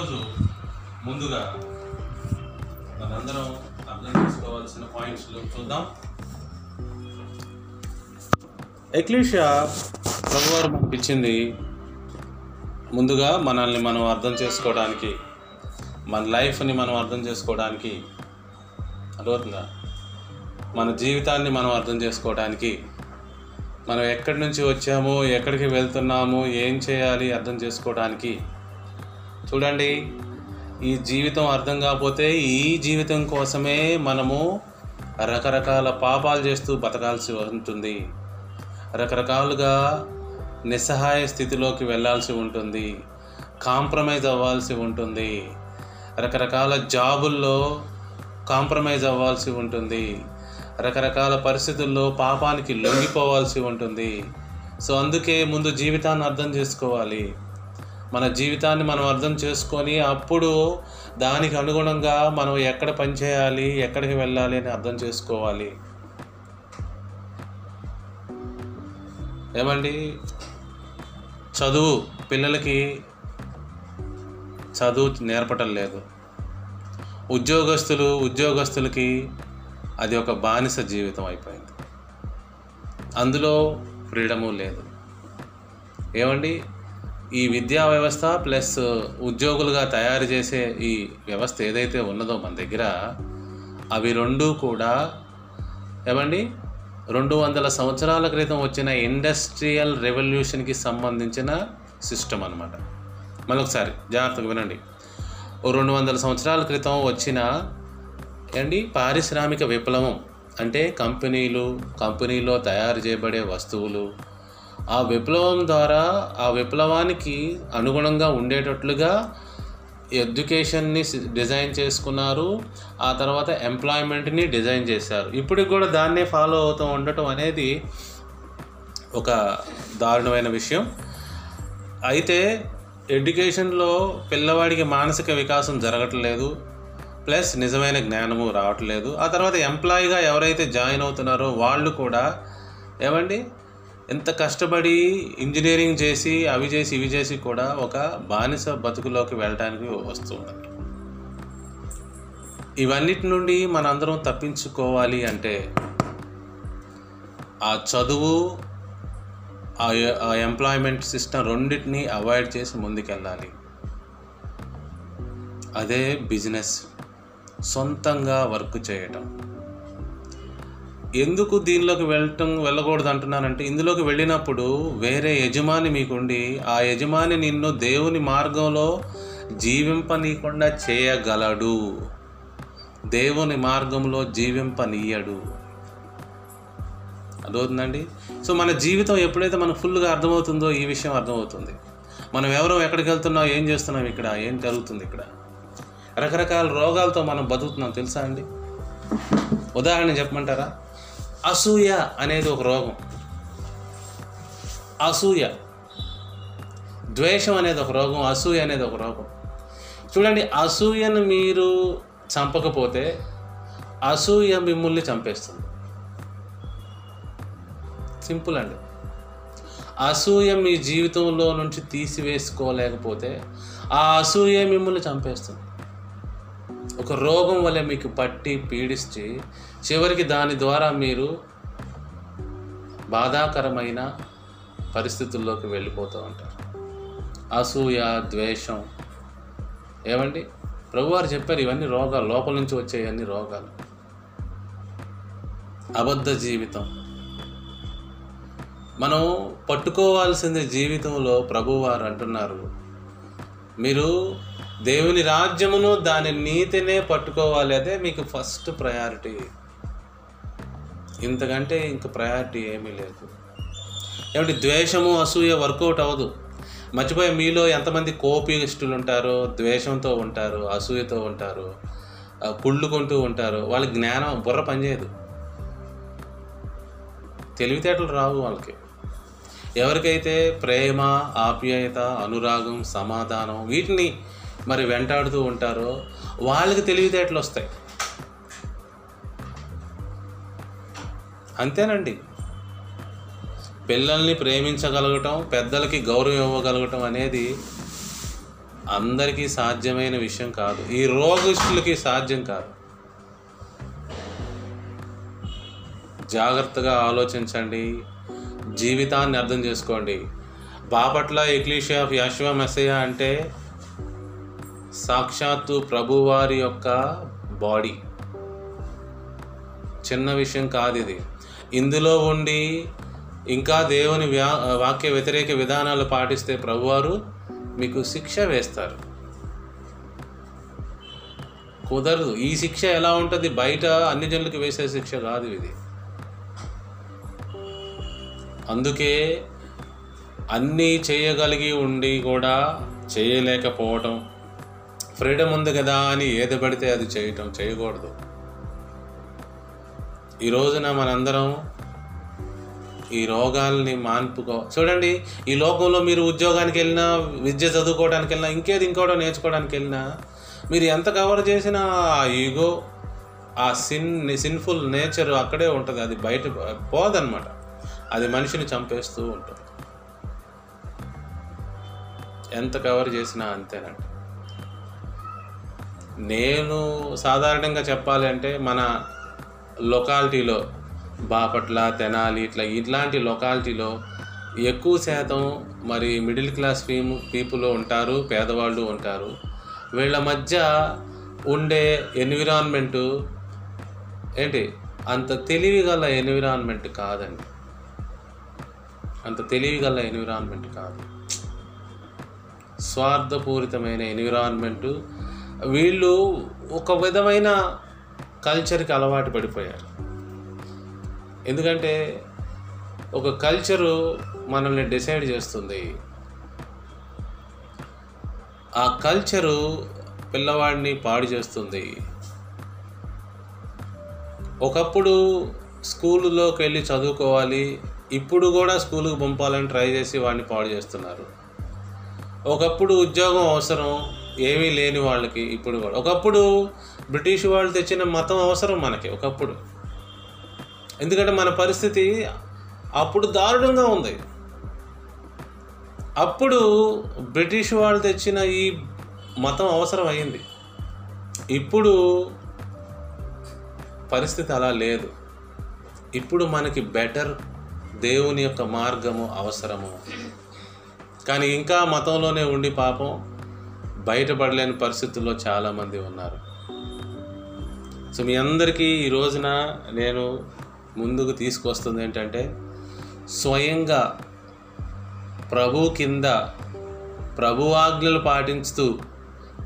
ఈరోజు ముందుగా మనందరం అర్థం చేసుకోవాల్సిన పాయింట్స్ చూద్దాం. ఎక్లీషియా ప్రభువారు మనకి ఇచ్చింది ముందుగా మనల్ని మనం అర్థం చేసుకోవడానికి మన లైఫ్ని మనం అర్థం చేసుకోవడానికి అర్థమవుతుందా? మన జీవితాన్ని మనం అర్థం చేసుకోవడానికి మనం ఎక్కడి నుంచి వచ్చాము ఎక్కడికి వెళ్తున్నాము ఏం చేయాలి అర్థం చేసుకోవడానికి చూడండి. ఈ జీవితం అర్థం కాకపోతే ఈ జీవితం కోసమే మనము రకరకాల పాపాలు చేస్తూ బతకాల్సి ఉంటుంది. రకరకాలుగా నిస్సహాయ స్థితిలోకి వెళ్ళాల్సి ఉంటుంది. కాంప్రమైజ్ అవ్వాల్సి ఉంటుంది. రకరకాల జాబుల్లో కాంప్రమైజ్ అవ్వాల్సి ఉంటుంది. రకరకాల పరిస్థితుల్లో పాపానికి లొంగిపోవాల్సి ఉంటుంది. సో అందుకే ముందు జీవితాన్ని అర్థం చేసుకోవాలి. మన జీవితాన్ని మనం అర్థం చేసుకొని అప్పుడు దానికి అనుగుణంగా మనం ఎక్కడ పనిచేయాలి ఎక్కడికి వెళ్ళాలి అని అర్థం చేసుకోవాలి. ఏమండి? చదువు పిల్లలకి చదువు నేర్పటం లేదు. ఉద్యోగస్తులు ఉద్యోగస్తులకి అది ఒక బానిస జీవితం అయిపోయింది. అందులో ఫ్రీడము లేదు. ఏమండి? ఈ విద్యా వ్యవస్థ ప్లస్ ఉద్యోగులుగా తయారు చేసే ఈ వ్యవస్థ ఏదైతే ఉన్నదో మన దగ్గర అవి రెండు కూడా ఏమండి? రెండు వందల సంవత్సరాల క్రితం వచ్చిన ఇండస్ట్రియల్ రెవల్యూషన్కి సంబంధించిన సిస్టమ్ అనమాట మరొకసారి జాగ్రత్తగా వినండి. ఓ రెండు వందల సంవత్సరాల క్రితం వచ్చిన ఏంటి? పారిశ్రామిక విప్లవం. అంటే కంపెనీలు కంపెనీలో తయారు చేయబడే వస్తువులు ఆ విప్లవం ద్వారా ఆ విప్లవానికి అనుగుణంగా ఉండేటట్లుగా ఎడ్యుకేషన్ని డిజైన్ చేసుకున్నారు. ఆ తర్వాత ఎంప్లాయ్మెంట్ని డిజైన్ చేశారు. ఇప్పటికి కూడా దాన్నే ఫాలో అవుతూ ఉండటం అనేది ఒక దారుణమైన విషయం. అయితే ఎడ్యుకేషన్లో పిల్లవాడికి మానసిక వికాసం జరగట్లేదు. ప్లస్ నిజమైన జ్ఞానము రావట్లేదు. ఆ తర్వాత ఎంప్లాయీగా ఎవరైతే జాయిన్ అవుతున్నారో వాళ్ళు కూడా ఏమండి? ఎంత కష్టపడి ఇంజనీరింగ్ చేసి అవి చేసి ఇవి చేసి కూడా ఒక బానిస బతుకులోకి వెళ్ళడానికి వస్తున్నారు ఇవన్నిటి నుండి మనందరం తప్పించుకోవాలి అంటే ఆ చదువు ఆ ఎంప్లాయ్మెంట్ సిస్టమ్ రెండింటిని అవాయిడ్ చేసి ముందుకెళ్ళాలి. అదే బిజినెస్. సొంతంగా వర్క్ చేయటం. ఎందుకు దీనిలోకి వెళ్ళటం వెళ్ళకూడదు అంటున్నానంటే ఇందులోకి వెళ్ళినప్పుడు వేరే యజమాని మీకుండి ఆ యజమాని నిన్ను దేవుని మార్గంలో జీవింపనీయకుండా చేయగలడు. దేవుని మార్గంలో జీవింపనీయడు. అర్థమవుతుందండి? సో మన జీవితం ఎప్పుడైతే మనం ఫుల్గా అర్థమవుతుందో ఈ విషయం అర్థమవుతుంది. మనం ఎవరో ఎక్కడికి వెళ్తున్నాం ఏం చేస్తున్నాం ఇక్కడ ఏం జరుగుతుంది ఇక్కడ? రకరకాల రోగాలతో మనం బతుకుతున్నాం తెలుసా అండి? ఉదాహరణ చెప్పమంటారా? అసూయ అనేది ఒక రోగం. అసూయ. ద్వేషం అనేది ఒక రోగం అసూయ అనేది ఒక రోగం. చూడండి అసూయను మీరు చంపకపోతే అసూయ మిమ్మల్ని చంపేస్తుంది. సింపుల్ అండి. అసూయ మీ జీవితంలో నుంచి తీసివేసుకోలేకపోతే ఆ అసూయ మిమ్మల్ని చంపేస్తుంది. ఒక రోగం వల్ల మీకు పట్టి పీడిస్తే చివరికి దాని ద్వారా మీరు బాధాకరమైన పరిస్థితుల్లోకి వెళ్ళిపోతూ ఉంటారు. అసూయ ద్వేషం. ఏమండి? ప్రభువారు చెప్పారు ఇవన్నీ రోగాలు లోపల నుంచి వచ్చేవన్నీ రోగాలు. అబద్ధ జీవితం. మనం పట్టుకోవాల్సింది జీవితంలో ప్రభువారు అంటున్నారు. మీరు దేవుని రాజ్యమును దాని నీతినే పట్టుకోవాలి. అదే మీకు ఫస్ట్ ప్రయారిటీ. ఇంతకంటే ఇంక ప్రయారిటీ ఏమీ లేదు. ఏమిటి ద్వేషము అసూయ వర్కౌట్ అవ్వదు. మర్చిపోయి మీలో ఎంతమంది కోపిష్టులు ఉంటారో ద్వేషంతో ఉంటారు అసూయతో ఉంటారు కుళ్ళుకుంటూ ఉంటారు వాళ్ళ జ్ఞానం బుర్ర పనిచేయదు. తెలివితేటలు రావు వాళ్ళకి. ఎవరికైతే ప్రేమ ఆప్యాయత అనురాగం సమాధానం వీటిని మరి వెంటాడుతూ ఉంటారో వాళ్ళకి తెలివితేటలు వస్తాయి. అంతేనండి. పిల్లల్ని ప్రేమించగలగటం పెద్దలకి గౌరవం ఇవ్వగలగటం అనేది అందరికీ సాధ్యమైన విషయం కాదు. ఈ రోగిష్ఠులకి సాధ్యం కాదు. జాగ్రత్తగా ఆలోచించండి. జీవితాన్ని అర్థం చేసుకోండి. Bapatla ecclesia of Yahshua Messiah అంటే సాక్షాత్తు ప్రభువారి యొక్క బాడీ. చిన్న విషయం కాదు ఇది. ఇందులో ఉండి ఇంకా దేవుని వ్యా వాక్య వ్యతిరేక విధానాలు పాటిస్తే ప్రభువారు మీకు శిక్ష వేస్తారు. కుదరదు. ఈ శిక్ష ఎలా ఉంటుంది? బయట అన్ని జనులకు వేసే శిక్ష కాదు ఇది. అందుకే అన్నీ చేయగలిగి ఉండి కూడా చేయలేకపోవటం ఫ్రీడమ్ ఉంది కదా అని ఏది పడితే అది చేయటం చేయకూడదు. ఈ రోజున మనందరం ఈ రోగాల్ని మాన్పుకో చూడండి ఈ లోకంలో మీరు ఉద్యోగానికి వెళ్ళినా విద్య చదువుకోవడానికి వెళ్ళినా ఇంకేది ఇంకోటో నేర్చుకోవడానికి వెళ్ళినా మీరు ఎంత కవర్ చేసినా ఆ ఈగో ఆ సిన్ సిన్ఫుల్ నేచర్ అక్కడే ఉంటుంది. అది బయట పోదనమాట. అది మనిషిని చంపేస్తూ ఉంటుంది. ఎంత కవర్ చేసినా అంతేనండి. నేను సాధారణంగా చెప్పాలి అంటే మన లొకాలిటీలో బాపట్ల తెనాలి ఇట్లా ఇట్లాంటి లొకాలిటీలో ఎక్కువ శాతం మరి మిడిల్ క్లాస్ ఫీమ్ పీపుల్ ఉంటారు పేదవాళ్ళు ఉంటారు. వీళ్ళ మధ్య ఉండే ఎన్విరాన్మెంటు ఏంటి? అంత తెలివి గల ఎన్విరాన్మెంట్ కాదండి. అంత తెలివి గల ఎన్విరాన్మెంట్ కాదు. స్వార్థపూరితమైన ఎన్విరాన్మెంటు వీళ్ళు ఒక విధమైన కల్చర్కి అలవాటు పడిపోయారు. ఎందుకంటే ఒక కల్చరు మనల్ని డిసైడ్ చేస్తుంది. ఆ కల్చరు పిల్లవాడిని పాడు చేస్తుంది. ఒకప్పుడు స్కూలులోకి వెళ్ళి చదువుకోవాలి ఇప్పుడు కూడా స్కూలుకు పంపాలని ట్రై చేసి వాడిని పాడు చేస్తున్నారు. ఒకప్పుడు ఉద్యోగం అవసరం ఏమీ లేని వాళ్ళకి ఇప్పుడు కూడా. ఒకప్పుడు బ్రిటిష్ వాళ్ళు తెచ్చిన మతం అవసరం మనకి ఒకప్పుడు. ఎందుకంటే మన పరిస్థితి అప్పుడు దారుణంగా ఉంది. అప్పుడు బ్రిటిష్ వాళ్ళు తెచ్చిన ఈ మతం అవసరం అయింది. ఇప్పుడు పరిస్థితి అలా లేదు. ఇప్పుడు మనకి బెటర్ దేవుని యొక్క మార్గము అవసరము. కానీ ఇంకా మతంలోనే ఉండి పాపం బయటపడలేని పరిస్థితుల్లో చాలామంది ఉన్నారు. సో మీ అందరికీ ఈ రోజున నేను ముందుకు తీసుకొస్తుంది ఏంటంటే స్వయంగా ప్రభు కింద ప్రభు ఆజ్ఞలు పాటించుతూ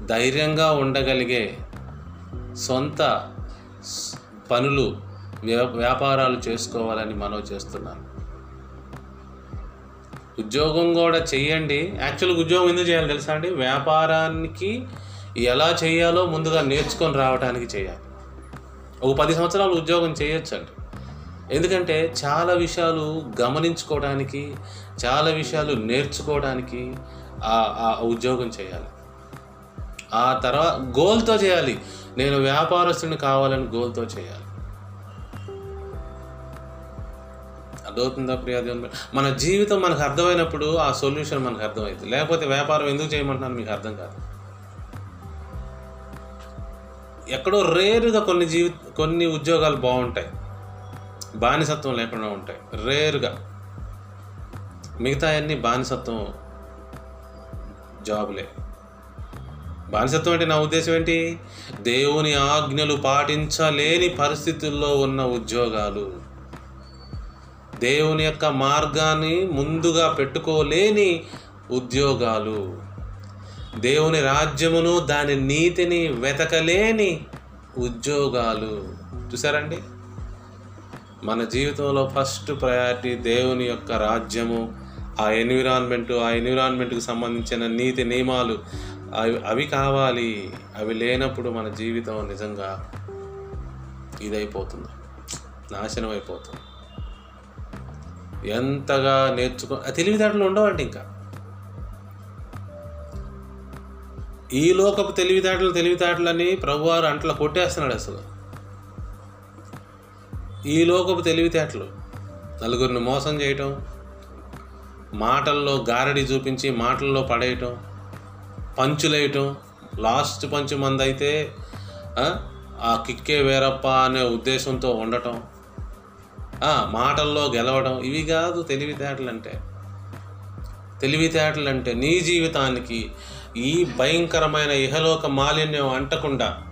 ధైర్యంగా ఉండగలిగే సొంత పనులు వ్యాపారాలు చేసుకోవాలని మనవి చేస్తున్నాను. ఉద్యోగం కూడా చెయ్యండి. యాక్చువల్గా ఉద్యోగం ఎందుకు చేయాలి తెలుసా అండి? వ్యాపారానికి ఎలా చేయాలో ముందుగా నేర్చుకొని రావడానికి చేయాలి. ఒక పది సంవత్సరాలు ఉద్యోగం చేయొచ్చండి. ఎందుకంటే చాలా విషయాలు గమనించుకోవడానికి చాలా విషయాలు నేర్చుకోవడానికి ఆ ఆ ఉద్యోగం చేయాలి. ఆ తర్వాత గోల్తో చేయాలి. నేను వ్యాపారస్తుని కావాలని గోల్తో చేయాలి. అర్థమవుతుందా ప్రియా దేవుని మన జీవితం మనకు అర్థమైనప్పుడు ఆ సొల్యూషన్ మనకు అర్థమవుతుంది లేకపోతే వ్యాపారం ఎందుకు చేయమంటున్నాను మీకు అర్థం కాదు. ఎక్కడో రేరుగా కొన్ని జీవి కొన్ని ఉద్యోగాలు బాగుంటాయి. బానిసత్వం లేకుండా ఉంటాయి. రేరుగా. మిగతా అన్ని బానిసత్వం జాబులే. బానిసత్వం అంటే నా ఉద్దేశం ఏంటి? దేవుని ఆజ్ఞలు పాటించలేని పరిస్థితుల్లో ఉన్న ఉద్యోగాలు. దేవుని యొక్క మార్గాన్ని ముందుగా పెట్టుకోలేని ఉద్యోగాలు. దేవుని రాజ్యమును దాని నీతిని వెతకలేని ఉద్యోగాలు. చూసారండి మన జీవితంలో ఫస్ట్ ప్రయారిటీ దేవుని యొక్క రాజ్యము ఆ ఎన్విరాన్మెంట్ ఆ ఎన్విరాన్మెంట్కి సంబంధించిన నీతి నియమాలు అవి అవి కావాలి. అవి లేనప్పుడు మన జీవితం నిజంగా ఇదైపోతుంది. నాశనం అయిపోతుంది ఎంతగా నేర్చుకో ఆ తెలివితేటలు ఉండవండి ఇంకా. ఈ లోకపు తెలివితేటలు తెలివితేటలని ప్రభువారు అంట్లా కొట్టేస్తున్నాడు అసలు. ఈ లోకపు తెలివితేటలు నలుగురిని మోసం చేయటం మాటల్లో గారడి చూపించి మాటల్లో పడేయటం పంచులేయటం లాస్ట్ పంచు మంది అయితే ఆ, కిక్కే వేరప్ప అనే ఉద్దేశంతో ఉండటం. మాటల్లో గెలవడం ఇవి కాదు తెలివితేటలు అంటే తెలివితేటలు అంటే నీ జీవితానికి ఈ భయంకరమైన ఇహలోక మాలిన్యం అంటకుండా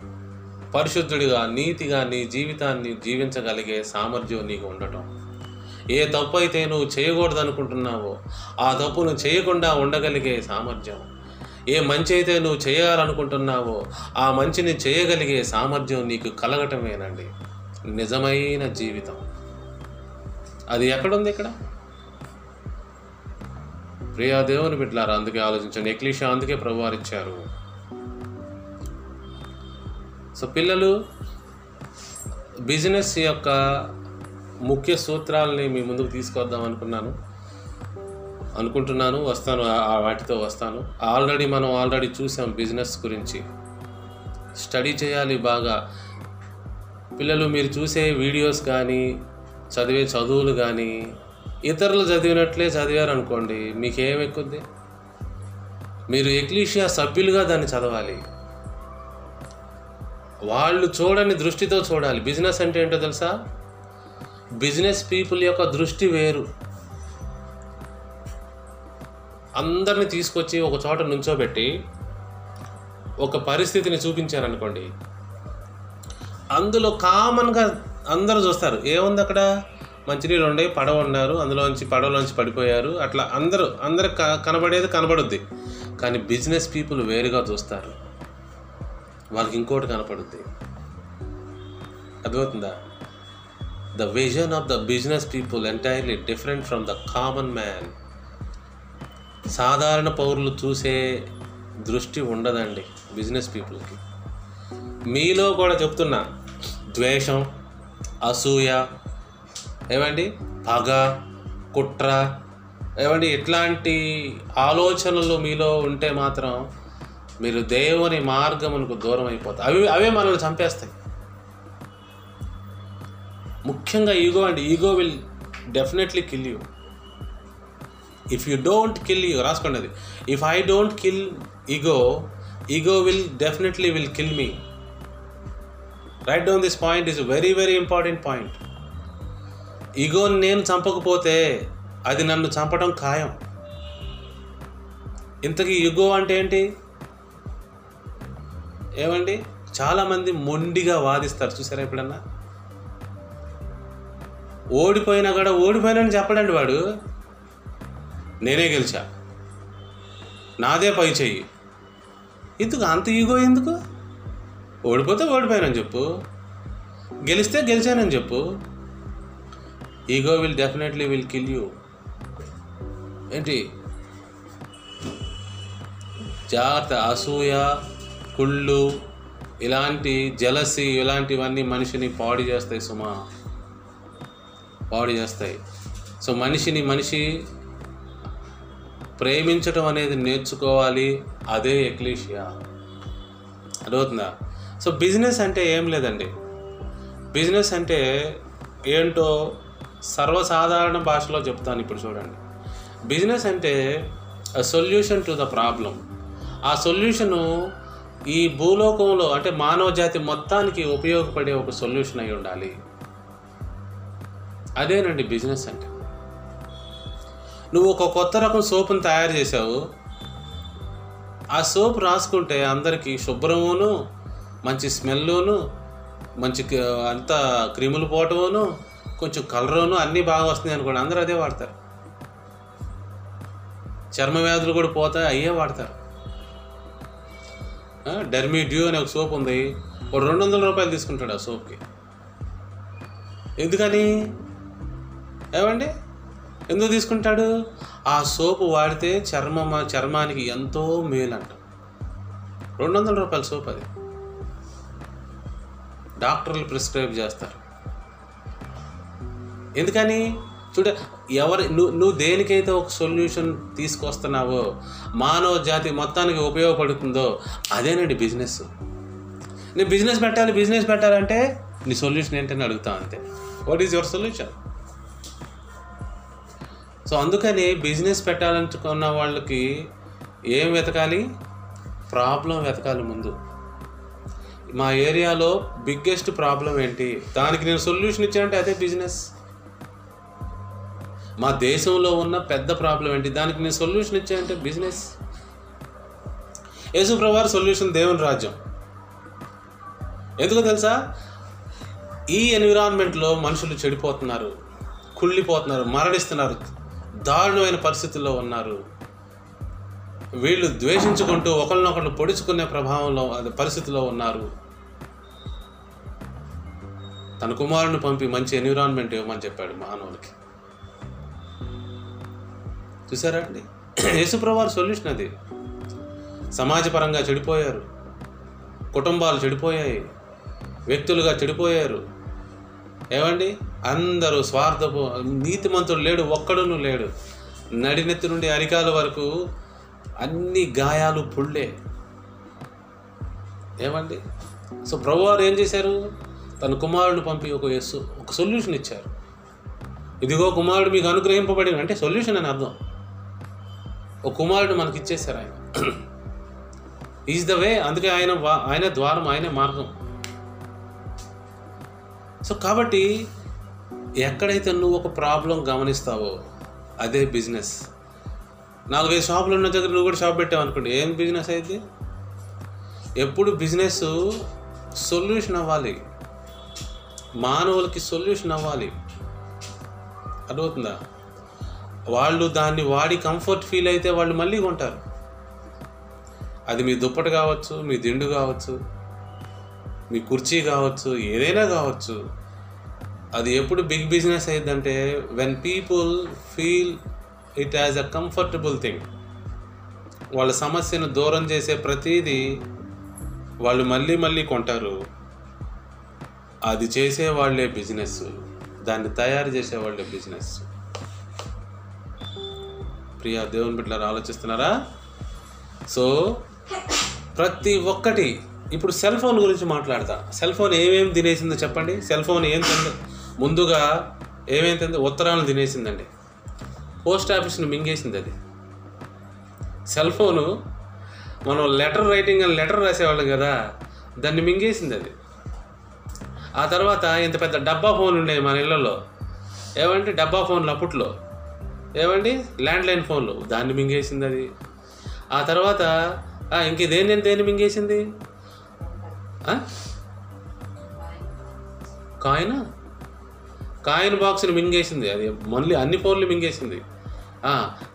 పరిశుద్ధుడిగా నీతిగా నీ జీవితాన్ని జీవించగలిగే సామర్థ్యం నీకు ఉండటం. ఏ తప్పు అయితే నువ్వు చేయకూడదు అనుకుంటున్నావో ఆ తప్పును చేయకుండా ఉండగలిగే సామర్థ్యం. ఏ మంచి అయితే నువ్వు చేయాలనుకుంటున్నావో ఆ మంచిని చేయగలిగే సామర్థ్యం నీకు కలగటమేనండి. నిజమైన జీవితం. అది ఎక్కడుంది ఇక్కడ? ప్రియా దేవుని బిడ్డలారా అందుకే ఆలోచించండి. ఎక్లీష అందుకే ప్రభువారిచ్చారు సో పిల్లలు బిజినెస్ యొక్క ముఖ్య సూత్రాలని మీ ముందుకు తీసుకొద్దాం అనుకున్నాను. అనుకుంటున్నాను వస్తాను వాటితో వస్తాను. ఆల్రెడీ మనం ఆల్రెడీ చూసాం బిజినెస్ గురించి. స్టడీ చేయాలి బాగా. పిల్లలు మీరు చూసే వీడియోస్ కానీ చదివే చదువులు కానీ ఇతరులు చదివినట్లే చదివారు అనుకోండి మీకేం ఎక్కుద్ది మీరు ఎక్లీషియా సభ్యులుగా దాన్ని చదవాలి. వాళ్ళు చూడని దృష్టితో చూడాలి. బిజినెస్ అంటే ఏంటో తెలుసా? బిజినెస్ పీపుల్ యొక్క దృష్టి వేరు. అందరిని తీసుకొచ్చి ఒక చోట నుంచోబెట్టి ఒక పరిస్థితిని చూపించారనుకోండి అందులో కామన్గా అందరూ చూస్తారు. ఏముంది అక్కడ? మంచినీళ్ళు ఉండే పడవ ఉన్నారు అందులోంచి పడవలోంచి పడిపోయారు. అట్లా అందరూ అందరు కనబడేది కనబడుద్ది. కానీ బిజినెస్ పీపుల్ వేరుగా చూస్తారు. వాళ్ళకి ఇంకోటి కనపడుద్ది. అర్థమవుతుందా? The vision of the business people entirely different from the common man సాధారణ పౌరులు చూసే దృష్టి ఉండదండి బిజినెస్ పీపుల్కి. మీలో కూడా చెప్తున్నా ద్వేషం అసూయ ఏమండి పగ కుట్ర ఏమండి ఇట్లాంటి ఆలోచనలు మీలో ఉంటే మాత్రం మీరు దేవుని మార్గమునకు దూరం అయిపోతారు అవి అవే మనల్ని చంపేస్తాయి. ముఖ్యంగా ఈగో అండి. Ego will definitely kill you. If you don't kill you రాసుకోండి అది. If I don't kill ego ego will definitely will kill me. Write down this point is very very important point ఈగోని నేను చంపకపోతే అది నన్ను చంపడం ఖాయం. ఇంతకీ ఈగో అంటే ఏంటి? ఏమండి? చాలామంది మొండిగా వాదిస్తారు చూసారా ఎప్పుడన్నా? ఓడిపోయినా కూడా ఓడిపోయినని చెప్పడండి వాడు. నేనే గెలిచా. నాదే పై చెయ్యి ఎందుకు? అంత ఈగో ఎందుకు? ఓడిపోతే ఓడిపోయానని చెప్పు. గెలిస్తే గెలిచానని చెప్పు. Ego will definitely will kill you ఏంటి? జాగ్రత్త అసూయ కుళ్ళు ఇలాంటి జలసి ఇలాంటివన్నీ మనిషిని పాడు చేస్తాయి సుమా. పాడు చేస్తాయి. సో మనిషిని మనిషి ప్రేమించటం అనేది నేర్చుకోవాలి. అదే ఎక్లీషియా. అర్థమవుతుందా? సో బిజినెస్ అంటే ఏం లేదండి. బిజినెస్ అంటే ఏంటో సర్వసాధారణ భాషలో చెప్తాను ఇప్పుడు చూడండి. బిజినెస్ అంటే సొల్యూషన్ టు ద ప్రాబ్లం ఆ సొల్యూషను ఈ భూలోకంలో అంటే మానవ జాతి మొత్తానికి ఉపయోగపడే ఒక సొల్యూషన్ అయి ఉండాలి. అదేనండి బిజినెస్ అంటే. నువ్వు ఒక కొత్త రకం సోపుని తయారు చేసావు ఆ సోప్ రాసుకుంటే అందరికీ శుభ్రమును మంచి స్మెల్లును మంచి అంతా క్రిములు పోవటమును కొంచెం కలరును అన్నీ బాగా వస్తున్నాయి అనుకోండి. అందరూ అదే వాడతారు. చర్మ వ్యాధులు కూడా పోతాయి అయ్యే వాడతారు. డెర్మీ డ్యూ అనే ఒక సోప్ ఉంది. ఒక రెండు వందల రూపాయలు తీసుకుంటాడు ఆ సోప్కి. ఎందుకని? ఏమండి? ఎందుకు తీసుకుంటాడు? ఆ సోపు వాడితే చర్మం చర్మానికి ఎంతో మేలు అంట రెండు వందల రూపాయల సోప్ అది. డాక్టర్లు ప్రిస్క్రైబ్ చేస్తారు. ఎందుకని? చూడ ఎవరి నువ్వు నువ్వు దేనికైతే ఒక సొల్యూషన్ తీసుకొస్తున్నావో మానవ జాతి మొత్తానికి ఉపయోగపడుతుందో అదేనండి బిజినెస్. నీ బిజినెస్ పెట్టాలి బిజినెస్ పెట్టాలంటే నీ సొల్యూషన్ ఏంటని అడుగుతా అంతే. What is your solution so అందుకని బిజినెస్ పెట్టాలనుకున్న వాళ్ళకి ఏం వెతకాలి? ప్రాబ్లం వెతకాలి ముందు. మా ఏరియాలో బిగ్గెస్ట్ ప్రాబ్లం ఏంటి? దానికి నేను సొల్యూషన్ ఇచ్చానంటే అదే బిజినెస్ మా దేశంలో ఉన్న పెద్ద ప్రాబ్లం ఏంటి? దానికి నేను సొల్యూషన్ ఇచ్చానంటే బిజినెస్ యేసుప్రభార్ సొల్యూషన్ దేవుని రాజ్యం. ఎందుకో తెలుసా? ఈ ఎన్విరాన్మెంట్లో మనుషులు చెడిపోతున్నారు కుళ్ళిపోతున్నారు మరణిస్తున్నారు దారుణమైన పరిస్థితుల్లో ఉన్నారు. వీళ్ళు ద్వేషించుకుంటూ ఒకరినొకరు పొడుచుకునే ప్రభావంలో పరిస్థితిలో ఉన్నారు. తన కుమారుని పంపి మంచి ఎన్విరాన్మెంట్ ఇవ్వమని చెప్పాడు మానవులకి చూసారా అండి? యేసుప్రవారు సొల్యూషన్ అది. సమాజపరంగా చెడిపోయారు. కుటుంబాలు చెడిపోయాయి. వ్యక్తులుగా చెడిపోయారు. ఏమండి? అందరూ స్వార్థపు నీతిమంతుడు లేడు ఒక్కడును లేడు. నడినెత్తి నుండి అరికాల వరకు అన్ని గాయాలు పుళ్ళే. ఏమండి? సో ప్రభువారు ఏం చేశారు? తన కుమారుడు పంపి ఒక ఒక సొల్యూషన్ ఇచ్చారు. ఇదిగో కుమారుడు మీకు అనుగ్రహింపబడిన అంటే సొల్యూషన్ అని అర్థం. ఒక కుమారుడు మనకి ఇచ్చేశారు ఆయన. ఈజ్ ద వే అందుకే ఆయన వా- ఆయన ద్వారం ఆయనే మార్గం. సో కాబట్టి ఎక్కడైతే నువ్వు ఒక ప్రాబ్లం గమనిస్తావో అదే బిజినెస్. నాలుగైదు షాపులు ఉన్న దగ్గర నువ్వు కూడా షాప్ పెట్టావు అనుకోండి ఏం బిజినెస్ అయితే? ఎప్పుడు బిజినెస్ సొల్యూషన్ అవ్వాలి. మానవులకి సొల్యూషన్ అవ్వాలి. అర్థమవుతుందా? వాళ్ళు దాన్ని వాడి కంఫర్ట్ ఫీల్ అయితే వాళ్ళు మళ్ళీ కొంటారు. అది మీ దుప్పటి కావచ్చు మీ దిండు కావచ్చు మీ కుర్చీ కావచ్చు ఏదైనా కావచ్చు. అది ఎప్పుడు big business అయ్యిందంటే when people feel it as a comfortable thing వాళ్ళ సమస్యను దూరం చేసే ప్రతిదీ వాళ్ళు మళ్ళీ మళ్ళీ కొంటారు. అది చేసే వాళ్ళే బిజినెస్ దాన్ని తయారు చేసే వాళ్ళే బిజినెస్ ప్రియా దేవుని బిడ్డలారా ఆలోచిస్తున్నారా? సో ప్రతి ఒక్కటి ఇప్పుడు సెల్ ఫోన్ గురించి మాట్లాడతా. సెల్ ఫోన్ ఏమేమి తినేసిందో చెప్పండి. సెల్ ఫోన్ ఏం తింది. ముందుగా ఏమేమి తింది ఉత్తరాలను తినేసిందండి. పోస్ట్ ఆఫీస్ని మింగేసింది అది. సెల్ ఫోను మనం లెటర్ రైటింగ్ అని లెటర్ రాసేవాళ్ళం కదా దాన్ని మింగేసింది అది. ఆ తర్వాత ఇంత పెద్ద డబ్బా ఫోన్లు ఉన్నాయి మన ఇళ్ళలో ఏమంటే డబ్బా ఫోన్లు అప్పట్లో. ఏమండి ల్యాండ్లైన్ ఫోన్లు. దాన్ని మింగేసింది అది. ఆ తర్వాత ఇంక దేని దేన్ని మింగేసింది? కాయిన్? కాయిన్ బాక్స్ని మింగేసింది. అది మళ్ళీ అన్ని ఫోన్లు మింగేసింది.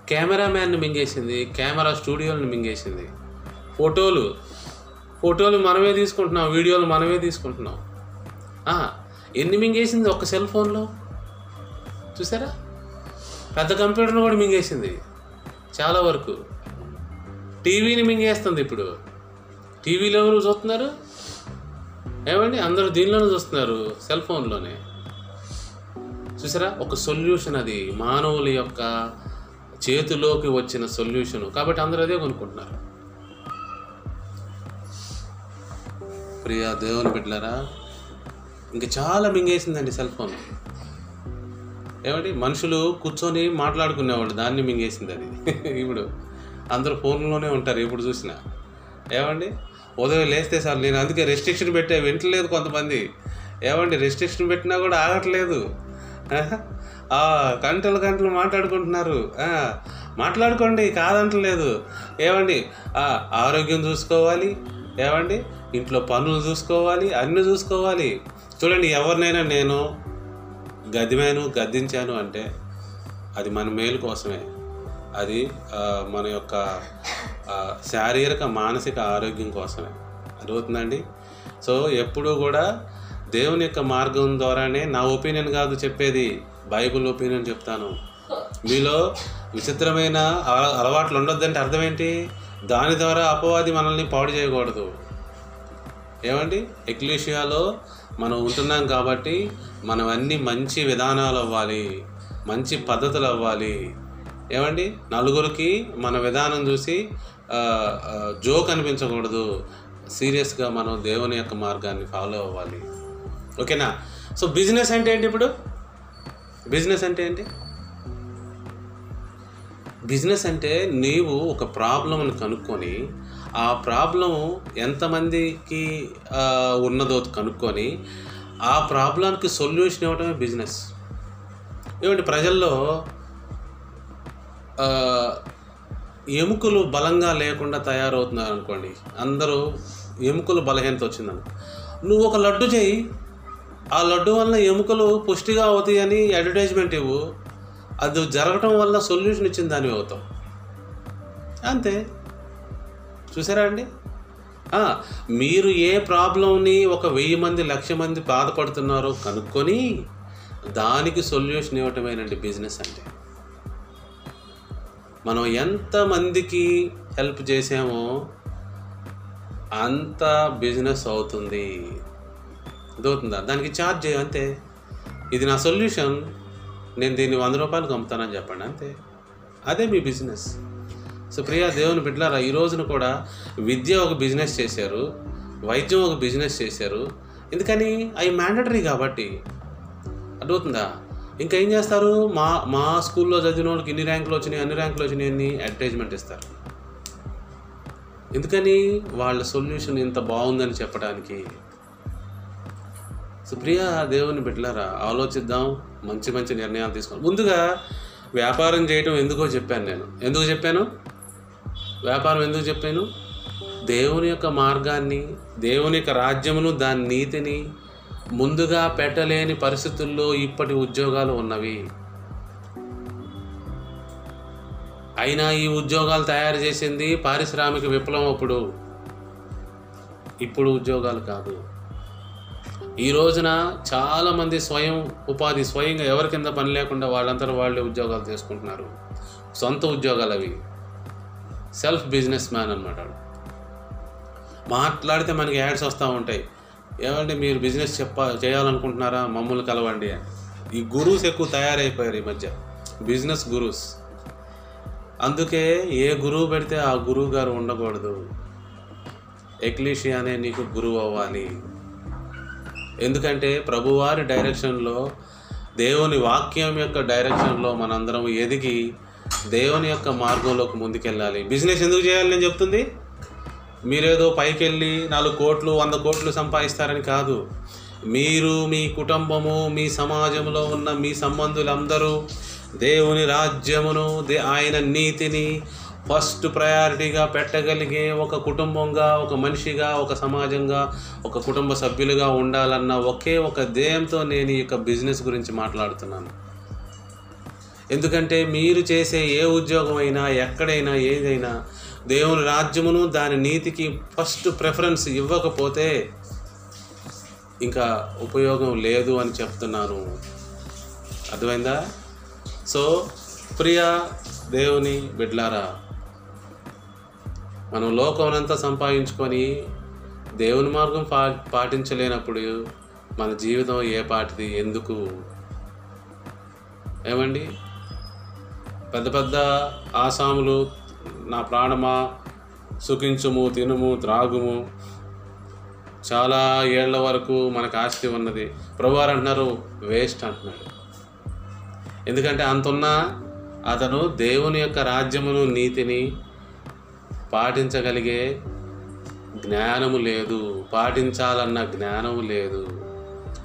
కెమెరామ్యాన్ని మింగేసింది. కెమెరా స్టూడియోని మింగేసింది. ఫోటోలు. ఫోటోలు మనమే తీసుకుంటున్నాం. వీడియోలు మనమే తీసుకుంటున్నాం. ఎన్ని మింగేసింది ఒక్క సెల్ ఫోన్లో? చూసారా? పెద్ద కంప్యూటర్ను కూడా మింగేసింది. చాలా వరకు. టీవీని మింగేస్తుంది ఇప్పుడు. టీవీలో ఎవరు చూస్తున్నారు? ఏమండి? అందరూ దీనిలోనే చూస్తున్నారు సెల్ ఫోన్లోనే. చూసారా? ఒక సొల్యూషన్ అది. మానవుల యొక్క చేతిలోకి వచ్చిన సొల్యూషన్. కాబట్టి అందరూ అదే కొనుక్కుంటున్నారు. ప్రియా దేవుని బిడ్డలారా ఇంకా చాలా మింగేసిందండి సెల్ ఫోన్. ఏమండి? మనుషులు కూర్చొని మాట్లాడుకునేవాళ్ళు దాన్ని మింగేసింది అది. ఇప్పుడు అందరూ ఫోన్లోనే ఉంటారు ఇప్పుడు చూసినా. ఏమండి? ఉదయం లేస్తే సార్ నేను అందుకే రెస్ట్రిక్షన్ పెట్టే వింటలేదు కొంతమంది. ఏమండి? రెస్ట్రిక్షన్ పెట్టినా కూడా ఆగట్లేదు. గంటలు గంటలు మాట్లాడుకుంటున్నారు. మాట్లాడుకోండి కాదంటలేదు. ఏమండి? ఆరోగ్యం చూసుకోవాలి. ఏమండి? ఇంట్లో పనులు చూసుకోవాలి అన్నీ చూసుకోవాలి. చూడండి ఎవరినైనా నేను గదిమాను గద్దించాను అంటే అది మన మేలు కోసమే. అది మన యొక్క శారీరక మానసిక ఆరోగ్యం కోసమే. అర్థమవుతుందండి? సో ఎప్పుడూ కూడా దేవుని యొక్క మార్గం ద్వారానే నా ఒపీనియన్ కాదు చెప్పేది. బైబుల్ ఒపీనియన్ చెప్తాను. మీలో విచిత్రమైన అల- అలవాట్లు ఉండొద్దంటే అర్థం ఏంటి దాని ద్వారా అపవాది మనల్ని పాడు చేయకూడదు. ఏమండి? ఎక్లీషియాలో మనం ఉంటున్నాం కాబట్టి మనం అన్ని మంచి విధానాలు అవ్వాలి మంచి పద్ధతులు అవ్వాలి. ఏమండి? నలుగురికి మన విధానం చూసి జోక్ అనిపించకూడదు. సీరియస్గా మనం దేవుని యొక్క మార్గాన్ని ఫాలో అవ్వాలి. ఓకేనా? సో బిజినెస్ అంటే ఏంటి ఇప్పుడు? బిజినెస్ అంటే ఏంటి? బిజినెస్ అంటే నీవు ఒక ప్రాబ్లంను కనుక్కొని ఆ ప్రాబ్లం ఎంతమందికి ఉన్నదో కనుక్కొని ఆ ప్రాబ్లంకి సొల్యూషన్ ఇవ్వడమే బిజినెస్. ఏమంటే ప్రజల్లో ఎముకలు బలంగా లేకుండా తయారవుతున్నారు అనుకోండి అందరూ ఎముకలు బలహీనత వచ్చిందని నువ్వు ఒక లడ్డు చేయి. ఆ లడ్డు వల్ల ఎముకలు పుష్టిగా అవుతాయి అని అడ్వర్టైజ్మెంట్ ఇవ్వు. అది జరగటం వల్ల సొల్యూషన్ ఇచ్చిన దానివి అవుతావు. అంతే. చూసారా అండి? మీరు ఏ ప్రాబ్లంని ఒక వెయ్యి మంది లక్ష మంది బాధపడుతున్నారో కనుక్కొని దానికి సొల్యూషన్ ఇవ్వటమేనండి బిజినెస్ అంటే. మనం ఎంతమందికి హెల్ప్ చేసామో అంత బిజినెస్ అవుతుంది. అర్థమవుతుందా దానికి ఛార్జ్ చేయ అంతే. ఇది నా సొల్యూషన్. నేను దీన్ని వంద రూపాయలకు అమ్ముతానని చెప్పండి అంతే. అదే మీ బిజినెస్. సో ప్రియా దేవుని బిడ్డలారా ఈ రోజున కూడా విద్య ఒక బిజినెస్ చేశారు వైద్యం ఒక బిజినెస్ చేశారు. ఎందుకని? అవి మ్యాండటరీ కాబట్టి. అర్థమవుతుందా? ఇంకా ఏం చేస్తారు? మా మా స్కూల్లో చదివిన వాళ్ళకి ఇన్ని ర్యాంకులు వచ్చినాయి అన్ని ర్యాంకులు వచ్చినాయి అని అడ్వర్టైజ్మెంట్ ఇస్తారు. ఎందుకని? వాళ్ళ సొల్యూషన్ ఇంత బాగుందని చెప్పడానికి. సుప్రియ దేవుని బిడ్డలారా ఆలోచిద్దాం మంచి మంచి నిర్ణయాలు తీసుకోండి ముందుగా వ్యాపారం చేయటం ఎందుకో చెప్పాను నేను. ఎందుకు చెప్పాను? వ్యాపారం ఎందుకు చెప్పాను? దేవుని యొక్క మార్గాన్ని దేవుని యొక్క రాజ్యమును దాని నీతిని ముందుగా పెట్టలేని పరిస్థితుల్లో ఇప్పటి ఉద్యోగాలు ఉన్నవి. అయినా ఈ ఉద్యోగాలు తయారు చేసింది పారిశ్రామిక విప్లవం అప్పుడు. ఇప్పుడు ఉద్యోగాలు కాదు. ఈ రోజున చాలామంది స్వయం ఉపాధి స్వయంగా ఎవరి కింద పని లేకుండా వాళ్ళంతా వాళ్ళే ఉద్యోగాలు చేసుకుంటున్నారు. సొంత ఉద్యోగాలు అవి. సెల్ఫ్ బిజినెస్ మ్యాన్ అనమాట మాట్లాడితే మనకి యాడ్స్ వస్తూ ఉంటాయి. ఏమంటే మీరు బిజినెస్ చెప్ప చేయాలనుకుంటున్నారా? మమ్మల్ని కలవండి అని. ఈ గురూస్ ఎక్కువ తయారైపోయారు ఈ మధ్య. బిజినెస్ గురూస్. అందుకే ఏ గురువు పెడితే ఆ గురువు గారు ఉండకూడదు. ఎక్లీషియానే నీకు గురువు అవ్వాలి. ఎందుకంటే ప్రభువారి డైరెక్షన్లో దేవుని వాక్యం యొక్క డైరెక్షన్లో మనందరం ఎదిగి దేవుని యొక్క మార్గంలోకి ముందుకెళ్ళాలి. బిజినెస్ ఎందుకు చేయాలి నేను చెప్తుంది? మీరేదో పైకి వెళ్ళి నాలుగు కోట్లు వంద కోట్లు సంపాదిస్తారని కాదు. మీరు మీ కుటుంబము మీ సమాజంలో ఉన్న మీ సంబంధులందరూ దేవుని రాజ్యమును దే ఆయన నీతిని ఫస్ట్ ప్రయారిటీగా పెట్టగలిగే ఒక కుటుంబంగా ఒక మనిషిగా ఒక సమాజంగా ఒక కుటుంబ సభ్యులుగా ఉండాలన్న ఒకే ఒక ధ్యేయంతో నేను ఈ యొక్క బిజినెస్ గురించి మాట్లాడుతున్నాను. ఎందుకంటే మీరు చేసే ఏ ఉద్యోగం అయినా ఎక్కడైనా ఏదైనా దేవుని రాజ్యమును దాని నీతికి ఫస్ట్ ప్రిఫరెన్స్ ఇవ్వకపోతే ఇంకా ఉపయోగం లేదు అని చెప్తున్నాను. అర్థమైందా? సో ప్రియ దేవుని బిడ్లారా మనం లోకమునంతా సంపాదించుకొని దేవుని మార్గం పా పాటించలేనప్పుడు మన జీవితం ఏ పాటిది? ఎందుకు? ఏమండి? పెద్ద పెద్ద ఆసాములు నా ప్రాణమా సుఖించుము తినుము త్రాగుము. చాలా ఏళ్ళ వరకు మనకు ఆస్తి ఉన్నది. ప్రభువారు అంటున్నారు వేస్ట్ అంటున్నాడు. ఎందుకంటే అంతున్నా అతను దేవుని యొక్క రాజ్యమును నీతిని పాటించగలిగే జ్ఞానము లేదు. పాటించాలన్న జ్ఞానము లేదు.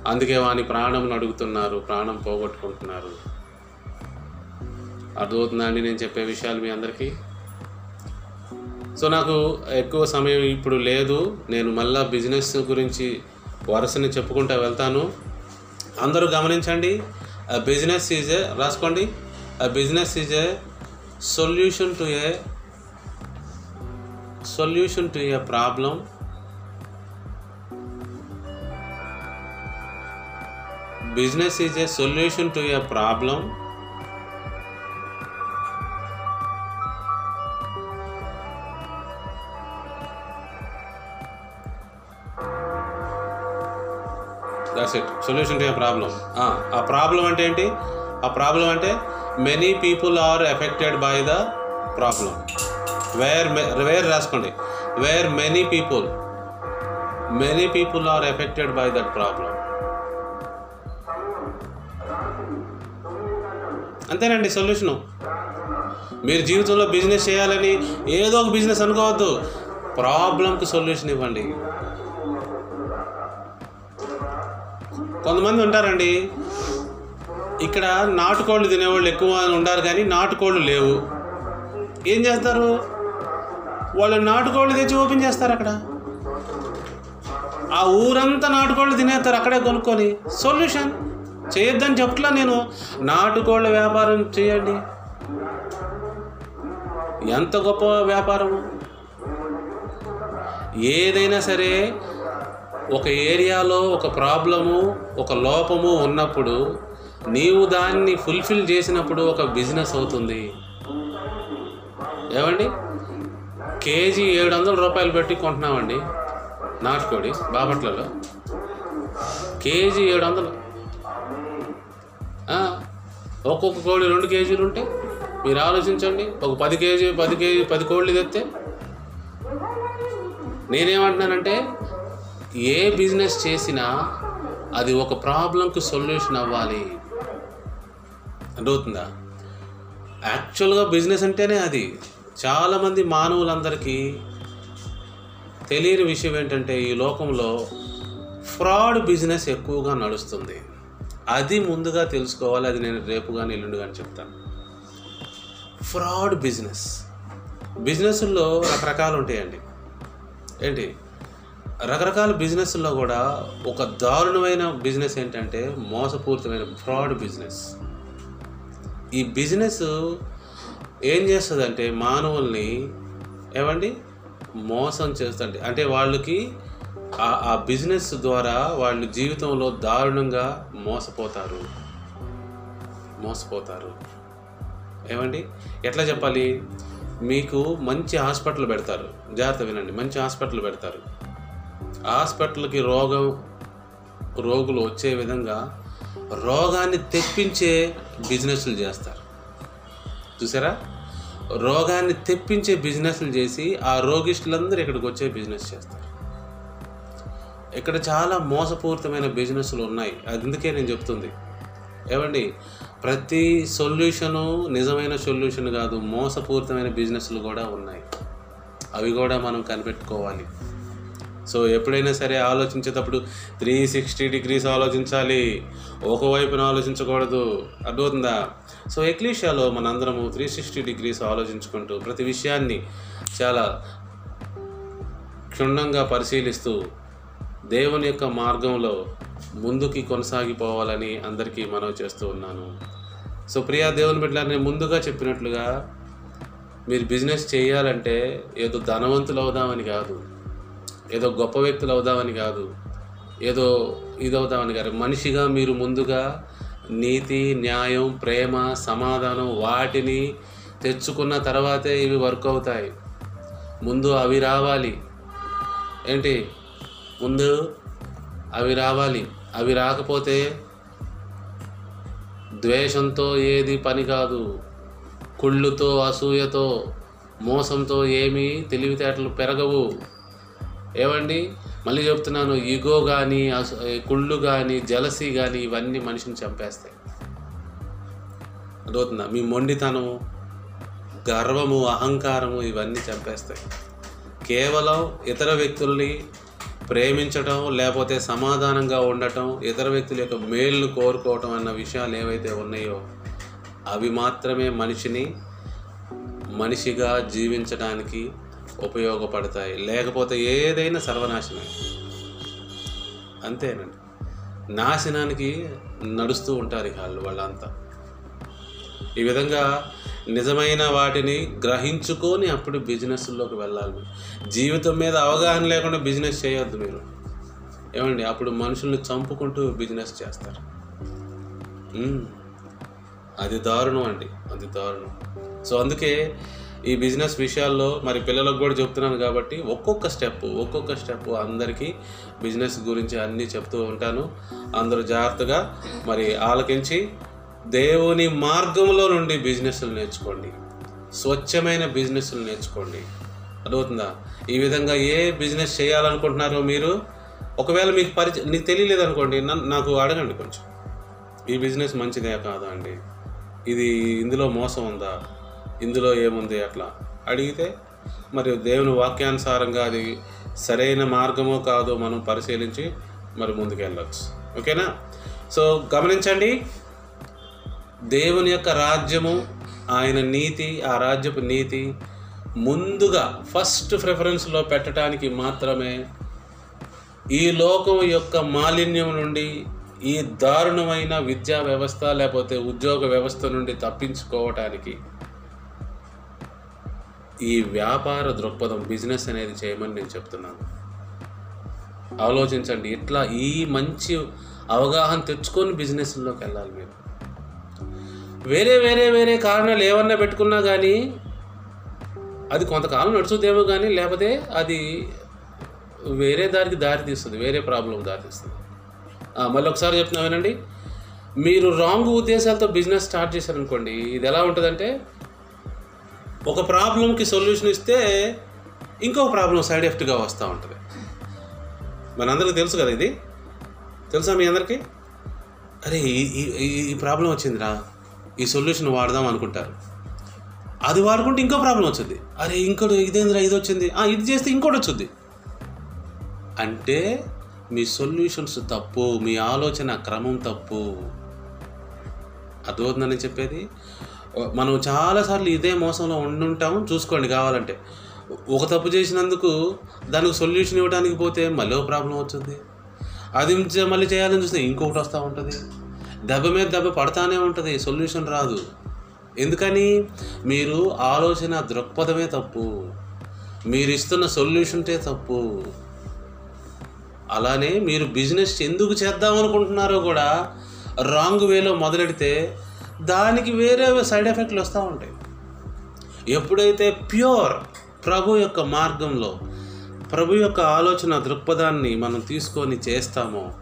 అందుకే వాని ప్రాణమును అడుగుతున్నారు ప్రాణం పోగొట్టుకుంటున్నారు. అర్థమవుతుందా అండి నేను చెప్పే విషయాలు మీ అందరికీ? సో నాకు ఎక్కువ సమయం ఇప్పుడు లేదు. నేను మళ్ళా బిజినెస్ గురించి వరుసని చెప్పుకుంటూ వెళ్తాను. అందరూ గమనించండి బిజినెస్ ఈజ్ ఏ రాసుకోండి. Business is a solution to a solution to a problem business is a solution to a problem that's it solution to a problem ఆ ప్రాబ్లం అంటే ఏంటి? ఆ ప్రాబ్లం అంటే many people are affected by the problem where where రాసుకోండి. Where many people many people are affected by that problem అంతేనండి solution. మీరు జీవితంలో business చేయాలని ఏదో ఒక బిజినెస్ అనుకోవద్దు. ప్రాబ్లంకి సొల్యూషన్ ఇవ్వండి. కొంతమంది ఉంటారండి. ఇక్కడ నాటుకోళ్ళు తినేవాళ్ళు ఎక్కువ మంది ఉంటారు కానీ నాటుకోళ్ళు లేవు. ఏం చేస్తారు? వాళ్ళు నాటుకోళ్ళు తెచ్చి ఓపెన్ చేస్తారు అక్కడ. ఆ ఊరంతా నాటుకోళ్ళు తినేస్తారు అక్కడే కొనుక్కొని. సొల్యూషన్. చేయొద్దని చెప్పట్లా నేను. నాటుకోళ్ళ వ్యాపారం చేయండి. ఎంత గొప్ప వ్యాపారము ఏదైనా సరే ఒక ఏరియాలో ఒక ప్రాబ్లము ఒక లోపము ఉన్నప్పుడు నీవు దాన్ని ఫుల్ఫిల్ చేసినప్పుడు ఒక బిజినెస్ అవుతుంది. ఏమండి? కేజీ ఏడు వందల రూపాయలు పెట్టి కొంటున్నామండి. నాటుకోడి బాపట్లలో. కేజీ ఏడు వందలు ఒక్కొక్క కోడి రెండు కేజీలు ఉంటే మీరు ఆలోచించండి. ఒక పది కేజీ పది కేజీ పది కోళ్ళు తెస్తే నేనేమంటున్నానంటే ఏ బిజినెస్ చేసినా అది ఒక ప్రాబ్లంకి సొల్యూషన్ అవ్వాలి. అర్థవుతుందా యాక్చువల్గా బిజినెస్ అంటేనే అది. చాలామంది మానవులందరికీ తెలియని విషయం ఏంటంటే ఈ లోకంలో ఫ్రాడ్ బిజినెస్ ఎక్కువగా నడుస్తుంది. అది ముందుగా తెలుసుకోవాలి. అది నేను రేపు కానీ ఎల్లుండి కానీ చెప్తాను. Fraud business. బిజినెస్లో రకరకాలు ఉంటాయండి. ఏంటి? రకరకాల బిజినెస్లో కూడా ఒక దారుణమైన బిజినెస్ ఏంటంటే మోసపూరితమైన ఫ్రాడ్ బిజినెస్. ఈ బిజినెస్ ఏం చేస్తుందంటే మానవుల్ని ఏమండి? మోసం చేస్తుంది. అంటే వాళ్ళకి ఆ బిజినెస్ ద్వారా వాళ్ళు జీవితంలో దారుణంగా మోసపోతారు. మోసపోతారు. ఏమండి? ఎట్లా చెప్పాలి? మీకు మంచి హాస్పిటల్ పెడతారు. జాగ్రత్త వినండి. మంచి హాస్పిటల్ పెడతారు. హాస్పిటల్కి రోగం రోగులు వచ్చే విధంగా రోగాన్ని తెప్పించే బిజినెస్లు చేస్తారు. చూసారా? రోగాన్ని తెప్పించే బిజినెస్లు చేసి ఆ రోగిష్టులందరూ ఇక్కడికి వచ్చే బిజినెస్ చేస్తారు. ఇక్కడ చాలా మోసపూరితమైన బిజినెస్లు ఉన్నాయి. అందుకే నేను చెప్తుంది? ఏమండి? ప్రతి సొల్యూషను నిజమైన సొల్యూషన్ కాదు మోసపూరితమైన బిజినెస్లు కూడా ఉన్నాయి. అవి కూడా మనం కనిపెట్టుకోవాలి. సో ఎప్పుడైనా సరే ఆలోచించేటప్పుడు త్రీ సిక్స్టీ డిగ్రీస్ ఆలోచించాలి ఒకవైపున ఆలోచించకూడదు. అర్థమవుతుందా? సో ఎక్లీషియాలో మనందరము త్రీ సిక్స్టీ డిగ్రీస్ ఆలోచించుకుంటూ ప్రతి విషయాన్ని చాలా క్షుణ్ణంగా పరిశీలిస్తూ దేవుని యొక్క మార్గంలో ముందుకి కొనసాగిపోవాలని అందరికీ మనవి చేస్తూ ఉన్నాను. సో ప్రియా దేవుని బిడ్డలారా, నేను ముందుగా చెప్పినట్లుగా మీరు బిజినెస్ చేయాలంటే ఏదో ధనవంతులు అవుదామని కాదు. ఏదో గొప్ప వ్యక్తులు అవుదామని కాదు. ఏదో ఇది కాదు. మనిషిగా మీరు ముందుగా నీతి న్యాయం ప్రేమ సమాధానం వాటిని తెచ్చుకున్న తర్వాతే ఇవి వర్క్ అవుతాయి. ముందు అవి రావాలి. ఏంటి? ముందు అవి రావాలి. అవి రాకపోతే ద్వేషంతో ఏది పని కాదు. కుళ్ళుతో అసూయతో మోసంతో ఏమీ తెలివితేటలు పెరగవు. ఏమండి? మళ్ళీ చెప్తున్నాను ఈగో కానీ కుళ్ళు కానీ జలసీ కానీ ఇవన్నీ మనిషిని చంపేస్తాయి. అదవుతుందా మీ మొండితనము గర్వము అహంకారము ఇవన్నీ చంపేస్తాయి. కేవలం ఇతర వ్యక్తుల్ని ప్రేమించటం లేకపోతే సమాధానంగా ఉండటం ఇతర వ్యక్తుల యొక్క మేలును కోరుకోవటం అన్న విషయాలు ఏవైతే ఉన్నాయో అవి మాత్రమే మనిషిని మనిషిగా జీవించడానికి ఉపయోగపడతాయి. లేకపోతే ఏదైనా సర్వనాశనం. అంతేనండి. నాశనానికి నడుస్తూ ఉంటారు వాళ్ళు వాళ్ళంతా. ఈ విధంగా నిజమైన వాటిని గ్రహించుకొని అప్పుడు బిజినెస్లోకి వెళ్ళాలి మీరు. జీవితం మీద అవగాహన లేకుండా బిజినెస్ చేయొద్దు మీరు. ఏమండి? అప్పుడు మనుషుల్ని చంపుకుంటూ బిజినెస్ చేస్తారు. అది దారుణం అండి. అది దారుణం. సో అందుకే ఈ బిజినెస్ విషయాల్లో మరి పిల్లలకు కూడా చెప్తున్నాను కాబట్టి ఒక్కొక్క స్టెప్ ఒక్కొక్క స్టెప్ అందరికీ బిజినెస్ గురించి అన్నీ చెప్తూ ఉంటాను. అందరూ జాగ్రత్తగా మరి ఆలకించి దేవుని మార్గంలో నుండి బిజినెస్లు నేర్చుకోండి. స్వచ్ఛమైన బిజినెస్లు నేర్చుకోండి. అర్థమవుతుందా? ఈ విధంగా ఏ బిజినెస్ చేయాలనుకుంటున్నారో మీరు ఒకవేళ మీకు పరిచయం నీకు తెలియలేదు అనుకోండి నాకు అడగండి కొంచెం. ఈ బిజినెస్ మంచిదే కాదా అండి? ఇది ఇందులో మోసం ఉందా? ఇందులో ఏముంది అట్లా? అడిగితే మరియు దేవుని వాక్యానుసారంగా అది సరైన మార్గమో కాదో మనం పరిశీలించి మరి ముందుకు వెళ్ళచ్చు ఓకేనా? సో గమనించండి దేవుని యొక్క రాజ్యము ఆయన నీతి ఆ రాజ్యపు నీతి ముందుగా ఫస్ట్ ప్రిఫరెన్స్లో పెట్టడానికి మాత్రమే ఈ లోకం యొక్క మాలిన్యం నుండి ఈ దారుణమైన విద్యా వ్యవస్థ లేకపోతే ఉద్యోగ వ్యవస్థ నుండి తప్పించుకోవటానికి ఈ వ్యాపార దృక్పథం బిజినెస్ అనేది చేయమని నేను చెప్తున్నాను. ఆలోచించండి ఇట్లా ఈ మంచి అవగాహన తెచ్చుకొని బిజినెస్లోకి వెళ్ళాలి మీరు. వేరే వేరే వేరే కారణాలు ఏమన్నా పెట్టుకున్నా కానీ అది కొంతకాలం నడుచుదేమో కానీ లేకపోతే అది వేరే దారికి దారి తీస్తుంది వేరే ప్రాబ్లం దారి తీస్తుంది. మళ్ళీ ఒకసారి చెప్తున్నా వినండి. మీరు రాంగ్ ఉద్దేశాలతో బిజినెస్ స్టార్ట్ చేశారనుకోండి ఇది ఎలా ఉంటుందంటే ఒక ప్రాబ్లంకి సొల్యూషన్ ఇస్తే ఇంకొక ప్రాబ్లం సైడ్ ఎఫెక్ట్గా వస్తూ ఉంటుంది. మనందరికీ తెలుసు కదా ఇది? తెలుసా మీ అందరికీ? అరే ఈ ఈ- ప్రాబ్లం వచ్చిందిరా. ఈ సొల్యూషన్ వాడదాం అనుకుంటారు. అది వాడుకుంటే ఇంకో ప్రాబ్లం వచ్చింది అరే ఇంకోటి ఇదేందిరా ఇది వచ్చింది. ఇది చేస్తే ఇంకోటి వచ్చింది అంటే మీ సొల్యూషన్స్ తప్పు మీ ఆలోచన క్రమం తప్పు. అర్థమవుతుందని చెప్పేది? మనం చాలాసార్లు ఇదే మోసంలో ఉండుంటాము చూసుకోండి కావాలంటే. ఒక తప్పు చేసినందుకు దానికి సొల్యూషన్ ఇవ్వడానికి పోతే మళ్ళీ ఒక ప్రాబ్లం వచ్చింది అది మళ్ళీ చేయాలని చూస్తే ఇంకొకటి వస్తూ ఉంటుంది. దెబ్బ మీద దెబ్బ పడతానే ఉంటుంది సొల్యూషన్ రాదు. ఎందుకని? మీరు ఆలోచన దృక్పథమే తప్పు. మీరు ఇస్తున్న సొల్యూషన్టే తప్పు. అలానే మీరు బిజినెస్ ఎందుకు చేద్దాం అనుకుంటున్నారో కూడా రాంగ్ వేలో మొదలెడితే దానికి వేరే సైడ్ ఎఫెక్ట్లు వస్తూ ఉంటాయి. ఎప్పుడైతే ప్యూర్ ప్రభు యొక్క మార్గంలో ప్రభు యొక్క ఆలోచన దృక్పథాన్ని మనం తీసుకొని చేస్తామో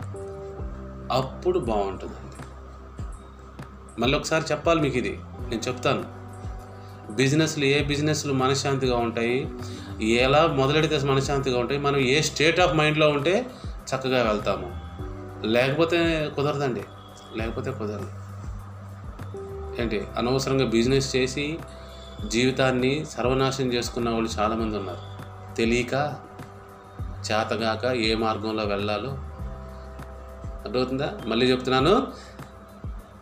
అప్పుడు బాగుంటుందండి. మళ్ళీ ఒకసారి చెప్పాలి మీకు ఇది. నేను చెప్తాను. బిజినెస్లు ఏ బిజినెస్లు మనశ్శాంతిగా ఉంటాయి? ఎలా మొదలెడితే మనశ్శాంతిగా ఉంటాయి? మనం ఏ స్టేట్ ఆఫ్ మైండ్లో ఉంటే చక్కగా వెళ్తాము. లేకపోతే కుదరదండి. లేకపోతే కుదరదు. ఏంటి? అనవసరంగా బిజినెస్ చేసి జీవితాన్ని సర్వనాశనం చేసుకున్న వాళ్ళు చాలామంది ఉన్నారు. తెలియక చేతగాక ఏ మార్గంలో వెళ్ళాలో. అర్థమవుతుందా? మళ్ళీ చెప్తున్నాను.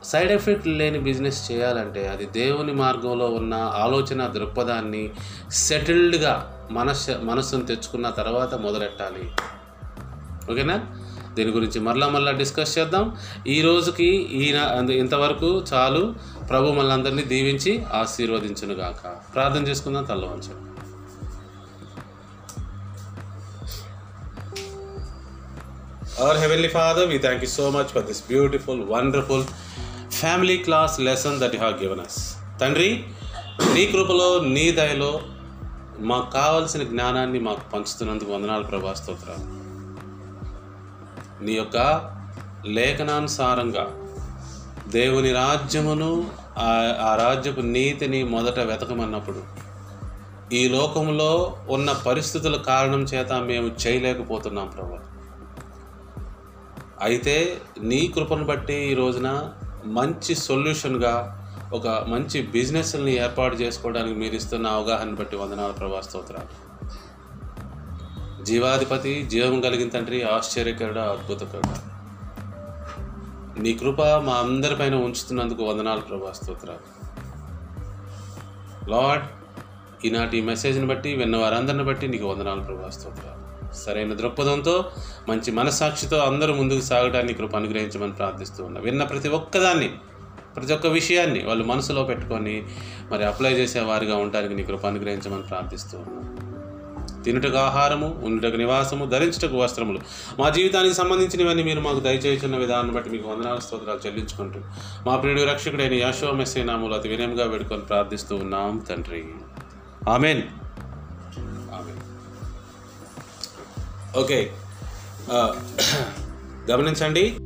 సైడ్ ఎఫెక్ట్ లేని బిజినెస్ చేయాలంటే అది దేవుని మార్గంలో ఉన్న ఆలోచన దృక్పథాన్ని సెటిల్డ్గా మనస్ మనస్సును తెచ్చుకున్న తర్వాత మొదలెట్టాలి. ఓకేనా? దీని గురించి మరలా మరలా డిస్కస్ చేద్దాం. ఈ రోజుకి ఈయన ఇంతవరకు చాలు. ప్రభు మనందరినీ దీవించి ఆశీర్వదించును గాక ప్రార్థన చేసుకుందాం తల్ల our heavenly father we thank you so much for this beautiful wonderful family class lesson that you you given us తండ్రి నీ కృపలో నీ దయలో మాకు కావాల్సిన జ్ఞానాన్ని మాకు పంచుతున్నందుకు వందనాలు ప్రభా స్తోత్రాలు. నీ యొక్క లేఖనానుసారంగా దేవుని రాజ్యమును ఆ ఆ రాజ్యపు నీతిని మొదట వెతకమన్నప్పుడు ఈ లోకంలో ఉన్న పరిస్థితుల కారణం చేత మేము చేయలేకపోతున్నాం ప్రభా. అయితే నీ కృపను బట్టి ఈ రోజున మంచి సొల్యూషన్గా ఒక మంచి బిజినెస్ని ఏర్పాటు చేసుకోవడానికి మీరు ఇస్తున్న అవగాహన బట్టి వందనాలు ప్రభా స్తోత్రాలు. జీవాధిపతి జీవం కలిగిన తండ్రి ఆశ్చర్యకరుడ అద్భుతకరుడ. నీ కృప మా అందరిపైన ఉంచుతున్నందుకు వందనాలు ప్రభా స్తోత్రాలు. లార్డ్ ఈనాటి మెసేజ్ని బట్టి విన్న వారందరిని బట్టి నీకు వందనాలు ప్రభా స్తోత్రాలు. సరైన దృక్పథంతో మంచి మనసాక్షితో అందరూ ముందుకు సాగడానికి కృప అనుగ్రహించమని ప్రార్థిస్తూ ఉన్నా. విన్న ప్రతి ఒక్కదాన్ని ప్రతి ఒక్క విషయాన్ని వాళ్ళు మనసులో పెట్టుకొని మరి అప్లై చేసే వారిగా ఉండడానికి నీ కృప అనుగ్రహించమని ప్రార్థిస్తూ ఉన్నాను తినుటకు ఆహారము ఉండుటకు నివాసము ధరించుటకు వస్త్రములు. మా జీవితానికి సంబంధించినవన్నీ మీరు మాకు దయచేస్తున్న విధానం బట్టి మీకు వందనాల స్తోత్రాలు చెల్లించుకుంటూ మా ప్రియుడు రక్షకుడైన యాశో మెస్సే నాములు అతి వినయంగా వేడుకొని ప్రార్థిస్తూ ఉన్నాం తండ్రి. ఆమెన్. ఆమెన్. ఓకే. గమనించండి.